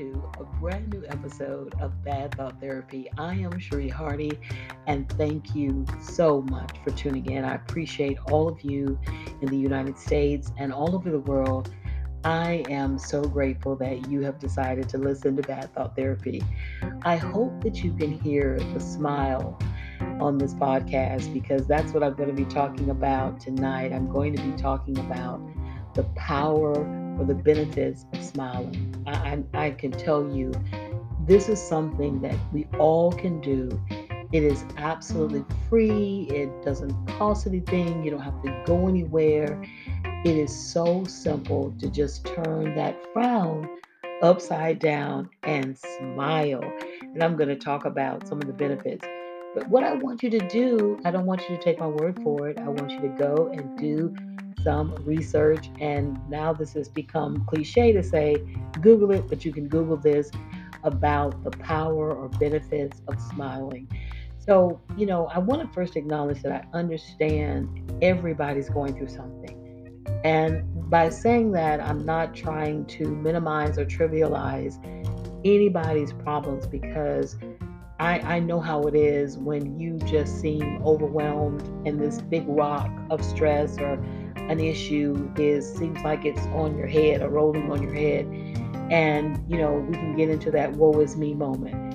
to a brand new episode of Bad Thought Therapy. I am Cherie Hardy, and thank you so much for tuning in. I appreciate all of you in the United States and all over the world. I am so grateful that you have decided to listen to Bad Thought Therapy. I hope that you can hear the smile on this podcast because that's what I'm going to be talking about tonight. I'm going to be talking about the power or the benefits of smiling. I, I, I can tell you this is something that we all can do. It is absolutely free. It doesn't cost anything. You don't have to go anywhere. It is so simple to just turn that frown upside down and smile. And I'm going to talk about some of the benefits. But what I want you to do, I don't want you to take my word for it. I want you to go and do some research. And now this has become cliche to say Google it, but you can Google this about the power or benefits of smiling. So, you know, I want to first acknowledge that I understand everybody's going through something. And by saying that, I'm not trying to minimize or trivialize anybody's problems because I, I know how it is when you just seem overwhelmed and this big rock of stress or an issue is seems like it's on your head or rolling on your head. And you know we can get into that woe is me moment.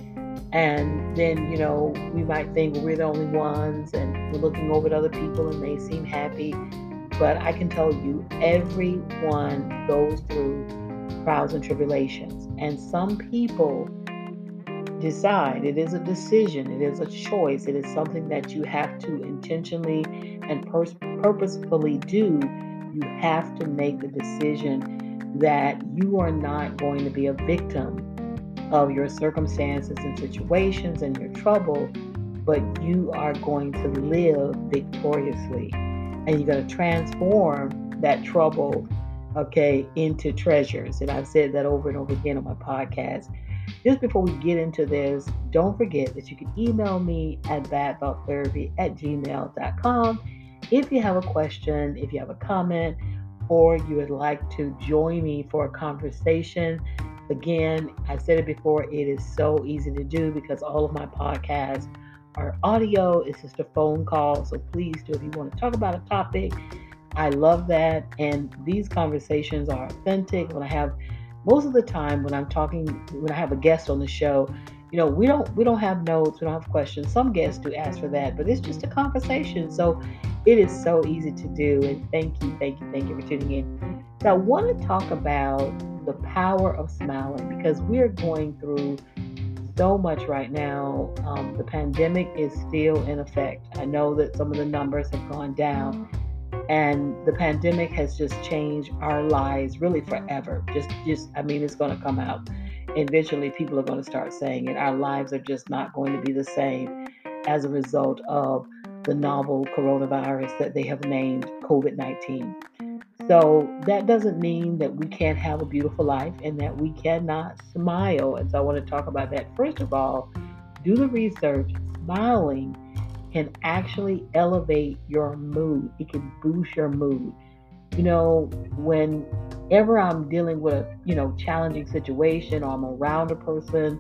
And then you know we might think we're the only ones and we're looking over at other people and they seem happy. But i can tell you everyone goes through trials and tribulations. And some people decide it is a decision it is a choice it is something that you have to intentionally and pers- purposefully do, you have to make the decision that you are not going to be a victim of your circumstances and situations and your trouble, but you are going to live victoriously. And you're going to transform that trouble, okay, into treasures. And I've said that over and over again on my podcast. Just before we get into this, don't forget that you can email me at badthoughtTherapy at gmail.com if you have a question, if you have a comment, or you would like to join me for a conversation, again, I said it before, it is so easy to do because all of my podcasts are audio. It's just a phone call. So please do, if you want to talk about a topic, I love that. And these conversations are authentic. When I have, most of the time, when I'm talking, when I have a guest on the show, you know we don't we don't have notes we don't have questions some guests do ask for that but it's just a conversation so it is so easy to do. And thank you, thank you, thank you for tuning in. So I want to talk about the power of smiling because we're going through so much right now. Um, the pandemic is still in effect. I know that some of the numbers have gone down, and the pandemic has just changed our lives really forever. Just, just I mean, it's going to come out. Eventually, people are going to start saying it. Our lives are just not going to be the same as a result of the novel coronavirus that they have named COVID 19. So that doesn't mean that we can't have a beautiful life and that we cannot smile. And so I want to talk about that. First of all, do the research. Smiling can actually elevate your mood, it can boost your mood. You know, whenever I'm dealing with a you know challenging situation or I'm around a person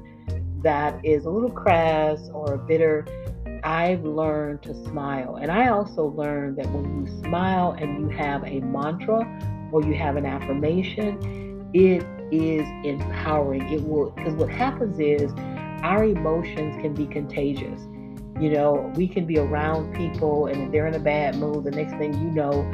that is a little crass or bitter, I've learned to smile. And I also learned that when you smile and you have a mantra or you have an affirmation, it is empowering. It will, because what happens is our emotions can be contagious. You know, we can be around people and if they're in a bad mood, the next thing you know,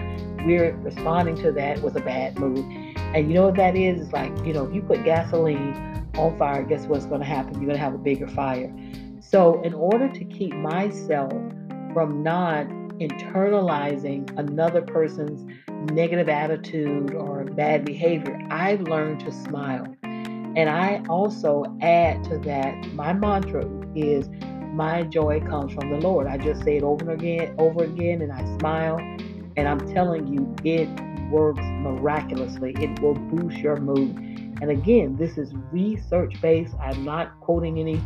we're responding to that with a bad mood. And you know what that is? It's like, you know, if you put gasoline on fire, guess what's going to happen? You're going to have a bigger fire. So, in order to keep myself from not internalizing another person's negative attitude or bad behavior, I've learned to smile. And I also add to that, my mantra is my joy comes from the Lord. I just say it over and again, over again, and I smile. And I'm telling you, it works miraculously. It will boost your mood. And again, this is research based. I'm not quoting any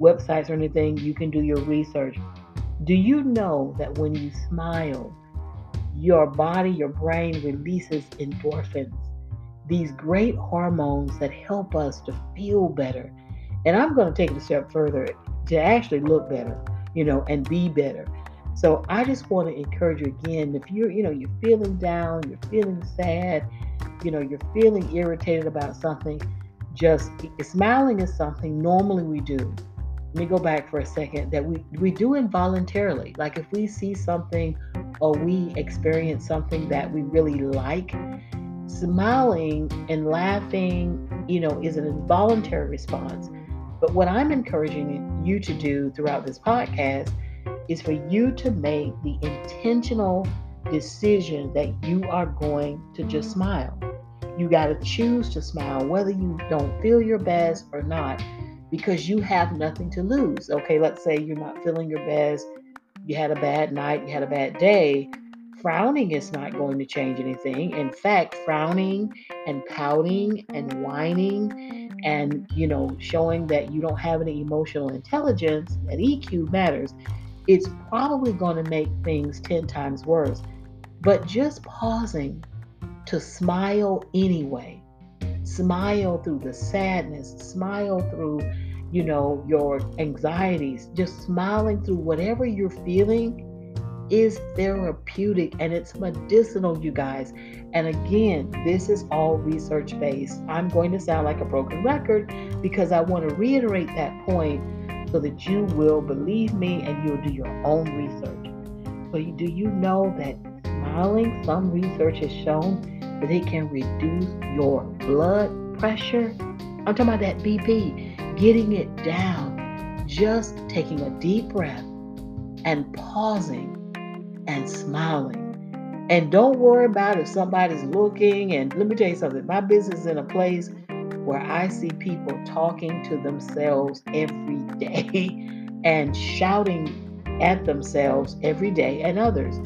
websites or anything, you can do your research. Do you know that when you smile, your body, your brain releases endorphins? these great hormones that help us to feel better. And I'm going to take it a step further to actually look better, you know, and be better. So I just want to encourage you again if you're, you know, you're feeling down, you're feeling sad, you know, you're feeling irritated about something, just smiling is something normally we do. Let me go back for a second that we we do involuntarily. Like if we see something or we experience something that we really like, smiling and laughing, you know, is an involuntary response. But what I'm encouraging you to do throughout this podcast is for you to make the intentional decision that you are going to just smile. You got to choose to smile, whether you don't feel your best or not, because you have nothing to lose. Okay, let's say you're not feeling your best, you had a bad night, you had a bad day. Frowning is not going to change anything. In fact, frowning and pouting and whining and, you know, showing that you don't have any emotional intelligence, that EQ matters it's probably going to make things 10 times worse. But just pausing to smile anyway, smile through the sadness, smile through, you know, your anxieties, just smiling through whatever you're feeling is therapeutic and it's medicinal, you guys. And again, this is all research based. I'm going to sound like a broken record because I want to reiterate that point so that you will believe me and you'll do your own research. So, do you know that smiling, some research has shown that it can reduce your blood pressure? I'm talking about that BP, getting it down, just taking a deep breath and pausing and smiling. And don't worry about if somebody's looking. And let me tell you something my business is in a place where I see people talking to themselves every day and shouting at themselves every day and others.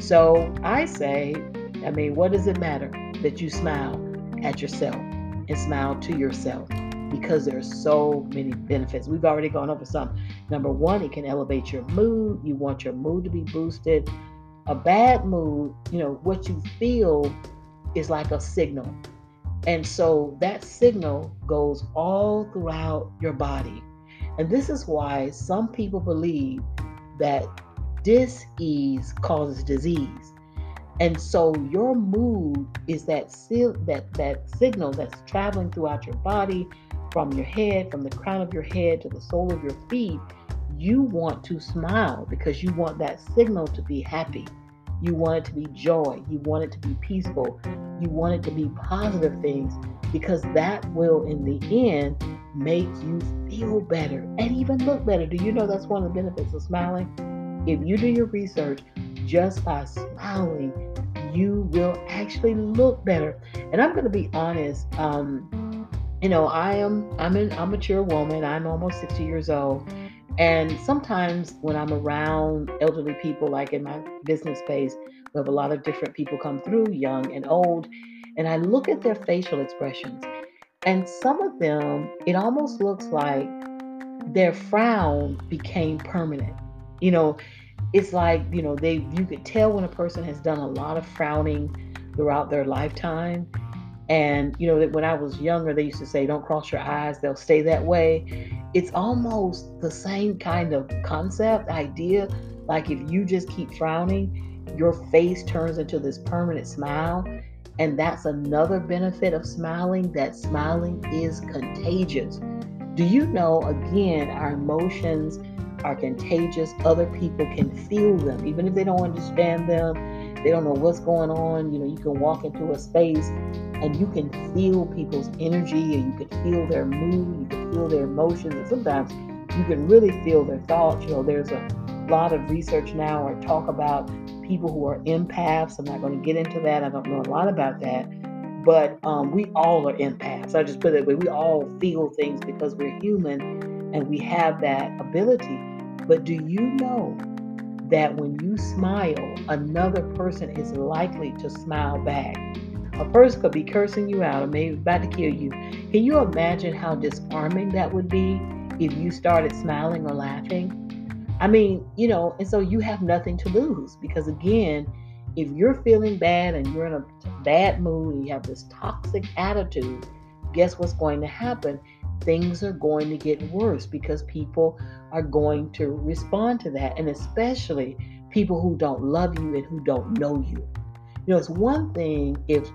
So I say, I mean, what does it matter that you smile at yourself and smile to yourself? Because there's so many benefits. We've already gone over some. Number one, it can elevate your mood. You want your mood to be boosted. A bad mood, you know, what you feel is like a signal and so that signal goes all throughout your body. And this is why some people believe that dis-ease causes disease. And so your mood is that that that signal that's traveling throughout your body from your head, from the crown of your head to the sole of your feet. You want to smile because you want that signal to be happy. You want it to be joy. You want it to be peaceful. You want it to be positive things because that will, in the end, make you feel better and even look better. Do you know that's one of the benefits of smiling? If you do your research just by smiling, you will actually look better. And I'm going to be honest. Um, you know, I am I'm an I'm a mature woman. I'm almost 60 years old. And sometimes when I'm around elderly people, like in my business space, we have a lot of different people come through, young and old, and I look at their facial expressions. And some of them, it almost looks like their frown became permanent. You know, it's like, you know, they you could tell when a person has done a lot of frowning throughout their lifetime. And, you know, that when I was younger, they used to say, don't cross your eyes, they'll stay that way it's almost the same kind of concept, idea. Like if you just keep frowning, your face turns into this permanent smile. And that's another benefit of smiling that smiling is contagious. Do you know, again, our emotions are contagious. Other people can feel them, even if they don't understand them, they don't know what's going on. You know, you can walk into a space and you can feel people's energy and you can feel their mood, you can feel their emotions, and sometimes you can really feel their thoughts. You know, there's a lot of research now or talk about people who are empaths. I'm not going to get into that. I don't know a lot about that. But um, we all are empaths. I just put it that way. We all feel things because we're human and we have that ability. But do you know that when you smile, another person is likely to smile back? A person could be cursing you out or maybe about to kill you. Can you imagine how disarming that would be if you started smiling or laughing? I mean, you know, and so you have nothing to lose because again, if you're feeling bad and you're in a bad mood and you have this toxic attitude, guess what's going to happen? Things are going to get worse because people are going to respond to that. And especially people who don't love you and who don't know you. You know, it's one thing if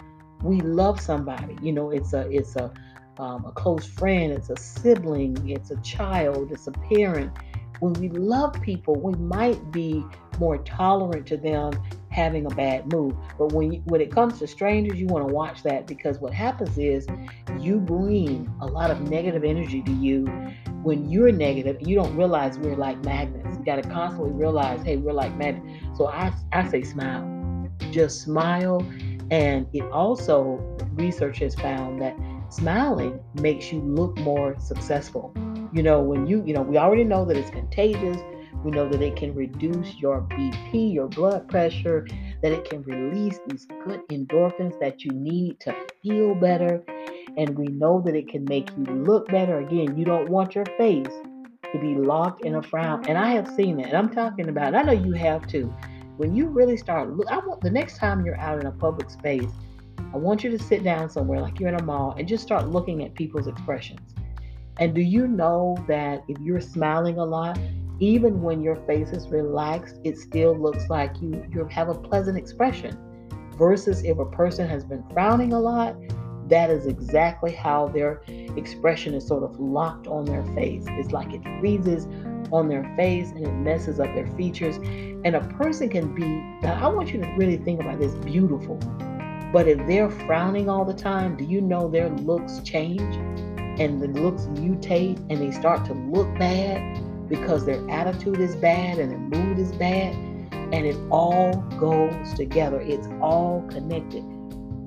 we love somebody, you know, it's a it's a um, a close friend, it's a sibling, it's a child, it's a parent. When we love people, we might be more tolerant to them having a bad mood. But when you, when it comes to strangers, you want to watch that because what happens is you bring a lot of negative energy to you. When you're negative, you don't realize we're like magnets. You got to constantly realize, hey, we're like magnets. So I I say smile, just smile, and it also research has found that smiling makes you look more successful. You know, when you, you know, we already know that it's contagious. We know that it can reduce your BP, your blood pressure, that it can release these good endorphins that you need to feel better. And we know that it can make you look better. Again, you don't want your face to be locked in a frown. And I have seen it. And I'm talking about, I know you have too. When you really start look, I want the next time you're out in a public space, I want you to sit down somewhere, like you're in a mall, and just start looking at people's expressions. And do you know that if you're smiling a lot, even when your face is relaxed, it still looks like you, you have a pleasant expression. Versus if a person has been frowning a lot, that is exactly how their expression is sort of locked on their face. It's like it freezes on their face and it messes up their features. And a person can be, now I want you to really think about this beautiful but if they're frowning all the time, do you know their looks change and the looks mutate and they start to look bad because their attitude is bad and their mood is bad? And it all goes together, it's all connected.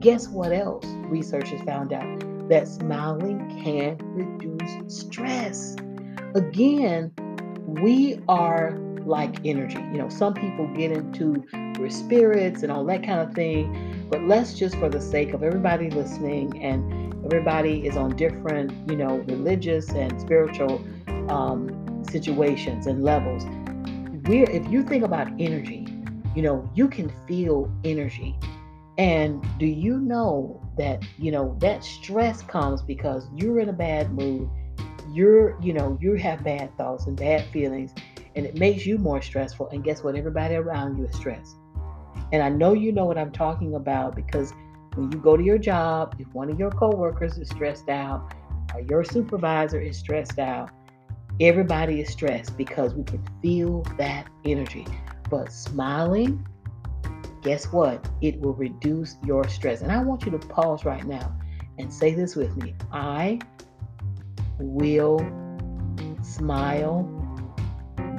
Guess what else research has found out? That smiling can reduce stress. Again, we are like energy. You know, some people get into your spirits and all that kind of thing but let's just, for the sake of everybody listening, and everybody is on different, you know, religious and spiritual um, situations and levels. We're, if you think about energy, you know, you can feel energy. And do you know that, you know, that stress comes because you're in a bad mood, you're, you know, you have bad thoughts and bad feelings, and it makes you more stressful. And guess what? Everybody around you is stressed. And I know you know what I'm talking about because when you go to your job, if one of your coworkers is stressed out or your supervisor is stressed out, everybody is stressed because we can feel that energy. But smiling, guess what? It will reduce your stress. And I want you to pause right now and say this with me I will smile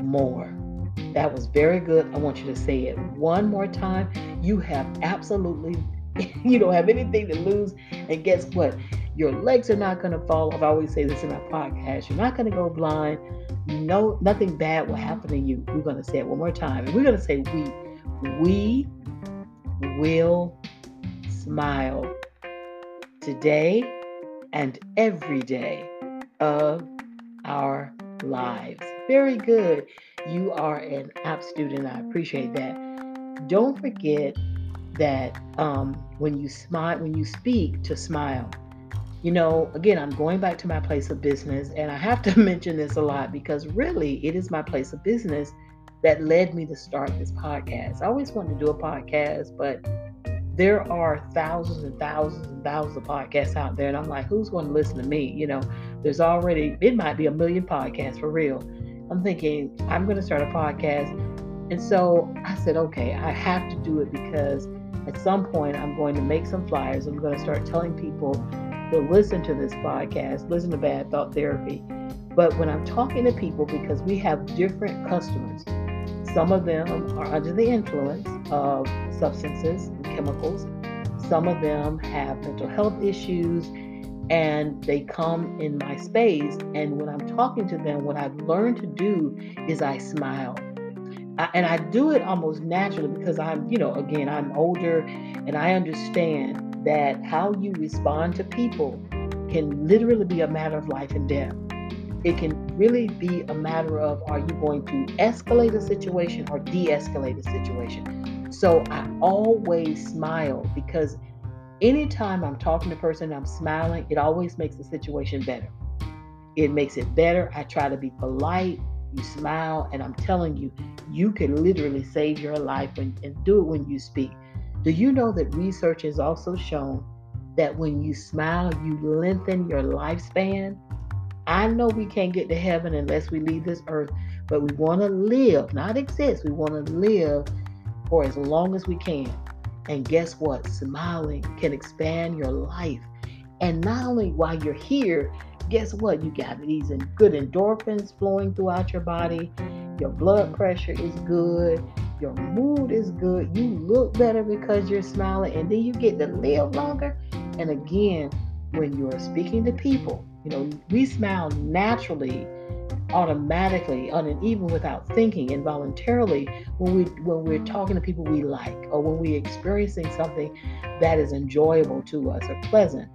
more. That was very good. I want you to say it one more time. You have absolutely, you don't have anything to lose. And guess what? Your legs are not going to fall off. I always say this in my podcast. You're not going to go blind. No, nothing bad will happen to you. We're going to say it one more time. And we're going to say we. We will smile today and every day of our lives. Very good. You are an app student. I appreciate that. Don't forget that um, when you smile, when you speak, to smile. You know, again, I'm going back to my place of business, and I have to mention this a lot because really it is my place of business that led me to start this podcast. I always wanted to do a podcast, but there are thousands and thousands and thousands of podcasts out there, and I'm like, who's going to listen to me? You know, there's already, it might be a million podcasts for real. I'm thinking, I'm going to start a podcast. And so I said, okay, I have to do it because at some point I'm going to make some flyers. I'm going to start telling people to listen to this podcast, listen to Bad Thought Therapy. But when I'm talking to people, because we have different customers, some of them are under the influence of substances chemicals. Some of them have mental health issues and they come in my space. And when I'm talking to them, what I've learned to do is I smile. I, and I do it almost naturally because I'm, you know, again, I'm older and I understand that how you respond to people can literally be a matter of life and death. It can really be a matter of are you going to escalate a situation or de escalate a situation? So I always smile because anytime I'm talking to a person I'm smiling, it always makes the situation better. It makes it better. I try to be polite. You smile, and I'm telling you, you can literally save your life and, and do it when you speak. Do you know that research has also shown that when you smile, you lengthen your lifespan? I know we can't get to heaven unless we leave this earth, but we want to live, not exist. We want to live for as long as we can. And guess what? Smiling can expand your life. And not only while you're here, guess what? You got these good endorphins flowing throughout your body. Your blood pressure is good. Your mood is good. You look better because you're smiling. And then you get to live longer. And again, when you're speaking to people, you know, we smile naturally, automatically, on and even without thinking, involuntarily, when we when we're talking to people we like, or when we're experiencing something that is enjoyable to us or pleasant.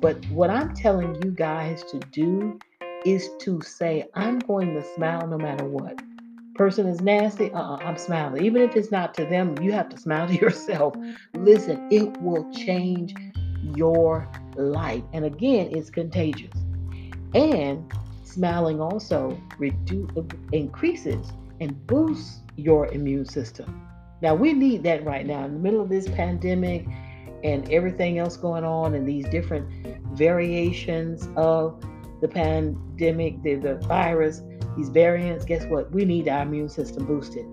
But what I'm telling you guys to do is to say, I'm going to smile no matter what. Person is nasty, uh-uh, I'm smiling. Even if it's not to them, you have to smile to yourself. Listen, it will change your life. And again, it's contagious. And smiling also reduce, increases and boosts your immune system. Now, we need that right now in the middle of this pandemic and everything else going on and these different variations of the pandemic, the, the virus, these variants, guess what? We need our immune system boosted.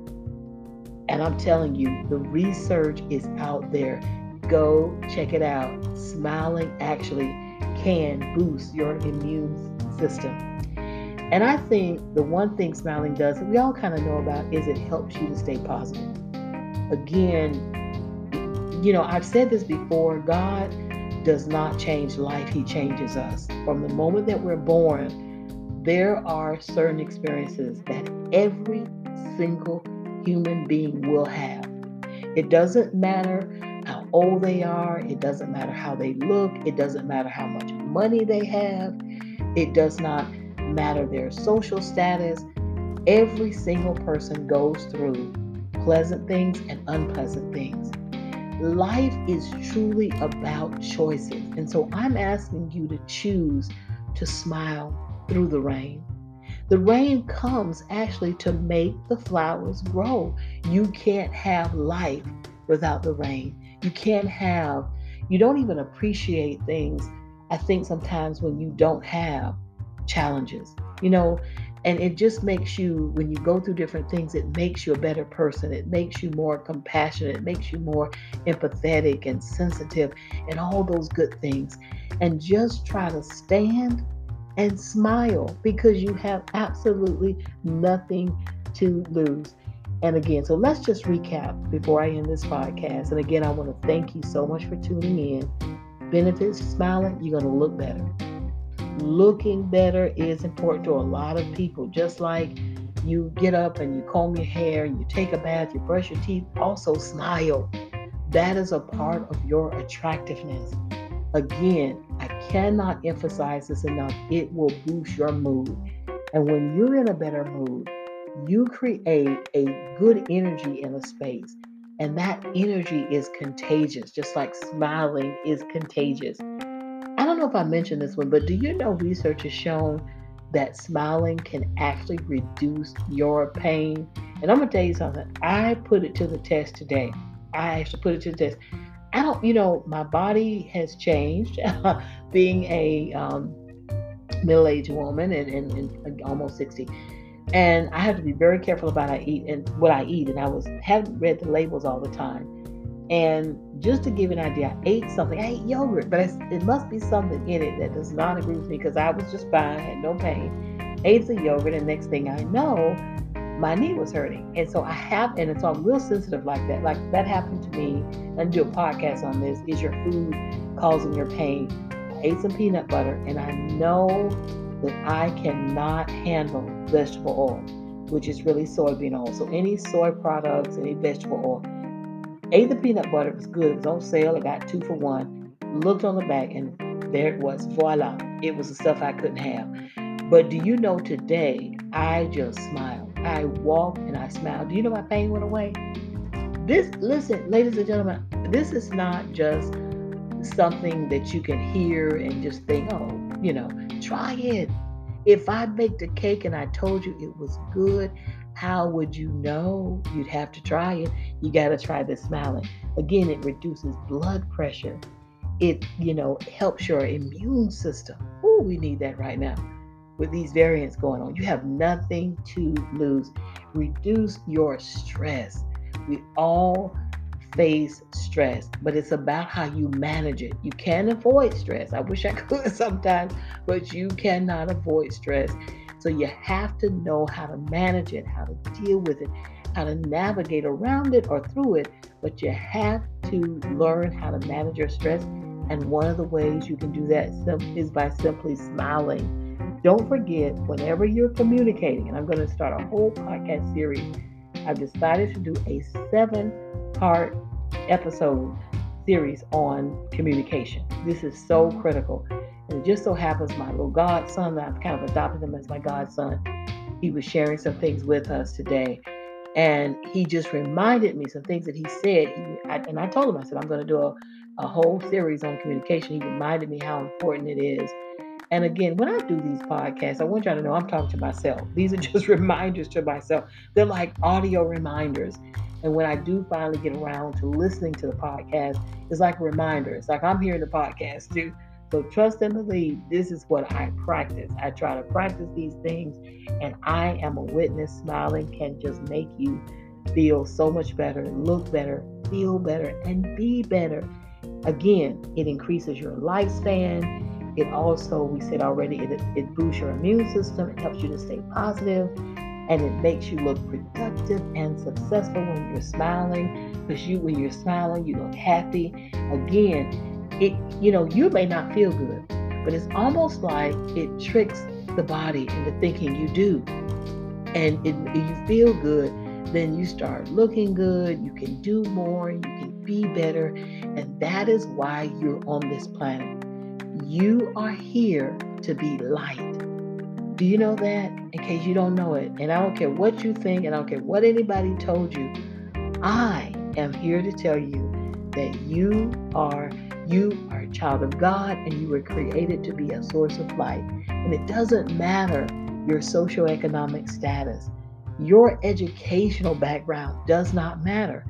And I'm telling you, the research is out there. Go check it out. Smiling actually can boost your immune system. And I think the one thing smiling does that we all kind of know about is it helps you to stay positive. Again, you know, I've said this before God does not change life, He changes us. From the moment that we're born, there are certain experiences that every single human being will have. It doesn't matter how old they are, it doesn't matter how they look, it doesn't matter how much money they have, it does not matter their social status. Every single person goes through pleasant things and unpleasant things life is truly about choices. And so I'm asking you to choose to smile through the rain. The rain comes actually to make the flowers grow. You can't have life without the rain. You can't have, you don't even appreciate things, I think sometimes when you don't have challenges. You know, and it just makes you when you go through different things it makes you a better person. It makes you more compassionate. It makes you more empathetic and sensitive and all those good things. And just try to stand and smile because you have absolutely nothing to lose. And again so let's just recap before i end this podcast. And again i want to thank you so much for tuning in. Benefits smiling you're going to look better looking better is important to a lot of people. Just like you get up and you comb your hair, you take a bath, you brush your teeth, also smile. That is a part of your attractiveness. Again, I cannot emphasize this enough. It will boost your mood. And when you're in a better mood, you create a good energy in a space. And that energy is contagious, just like smiling is contagious. Know if I mentioned this one, but do you know research has shown that smiling can actually reduce your pain? And I'm gonna tell you something. I put it to the test today. I actually put it to the test. I don't, you know, my body has changed. being a um, middle-aged woman and, and, and, almost 60 and i have to be very careful about I eat and what i eat and i was haven't read the labels all the time and just to give an idea, I ate something. I ate yogurt, but it must be something in it that does not agree with me because I was just fine, had no pain. Ate the yogurt, and next thing I know, my knee was hurting. And so I have, and so I'm real sensitive like that. Like that happened to me. And do a podcast on this. Is your food causing your pain? I ate some peanut butter, and I know that I cannot handle vegetable oil, which is really soybean oil. So any soy products, any vegetable oil Ate the peanut butter, it was good. It was on sale. I got two for one. Looked on the back, and there it was. Voila. It was the stuff I couldn't have. But do you know today, I just smiled. I walked and I smiled. Do you know my pain went away? this, listen, ladies and gentlemen, this is not just something that you can hear and just think, oh, you know, try it. If I baked a cake and I told you it was good, how would you know? You'd have to try it. You got to try the smiling. Again, it reduces blood pressure. It, you know, helps your immune system. Oh, we need that right now with these variants going on. You have nothing to lose. Reduce your stress. We all face stress, but it's about how you manage it. You can't avoid stress. I wish I could sometimes, but you cannot avoid stress. So you have to know how to manage it, how to deal with it, how to navigate around it or through it. But you have to learn how to manage your stress. And one of the ways you can do that is by simply smiling. Don't forget, whenever you're communicating, and I'm going to start a whole podcast series, I've decided to do a seven part episode series on communication. This is so critical. And it just so happens my little godson, I've kind of adopted him as my godson, he was sharing some things with us today. And he just reminded me some things that he said. He, I, and I told him, I said, I'm going to do a, a whole series on communication. He reminded me how important it is. And again, when I do these podcasts, I want y'all to know I'm talking to myself. These are just reminders to myself. They're like audio reminders. And when I do finally get around to listening to the podcast, it's like a reminder. It's like I'm hearing the podcast too. So trust and believe this is what I practice. I try to practice these things, and I am a witness. Smiling can just make you feel so much better, look better, feel better, and be better. Again, it increases your lifespan. It also, we said already, it, it boosts your immune system. It helps you to stay positive and it makes you look productive and successful when you're smiling because you when you're smiling you look happy again it you know you may not feel good but it's almost like it tricks the body into thinking you do and it, you feel good then you start looking good you can do more you can be better and that is why you're on this planet you are here to be light do you know that? In case you don't know it. And I don't care what you think, and I don't care what anybody told you. I am here to tell you that you are you are a child of God and you were created to be a source of light. And it doesn't matter your socioeconomic status. Your educational background does not matter.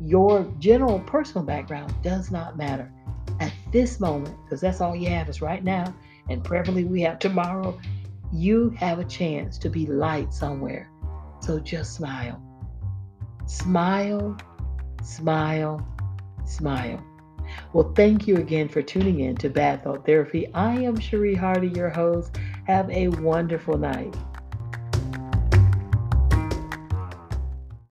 Your general personal background does not matter. At this moment, because that's all you have is right now, and preferably we have tomorrow you have a chance to be light somewhere. So just smile. Smile, smile, smile. Well, thank you again for tuning in to Bad Thought Therapy. I am Cherie Hardy, your host. Have a wonderful night.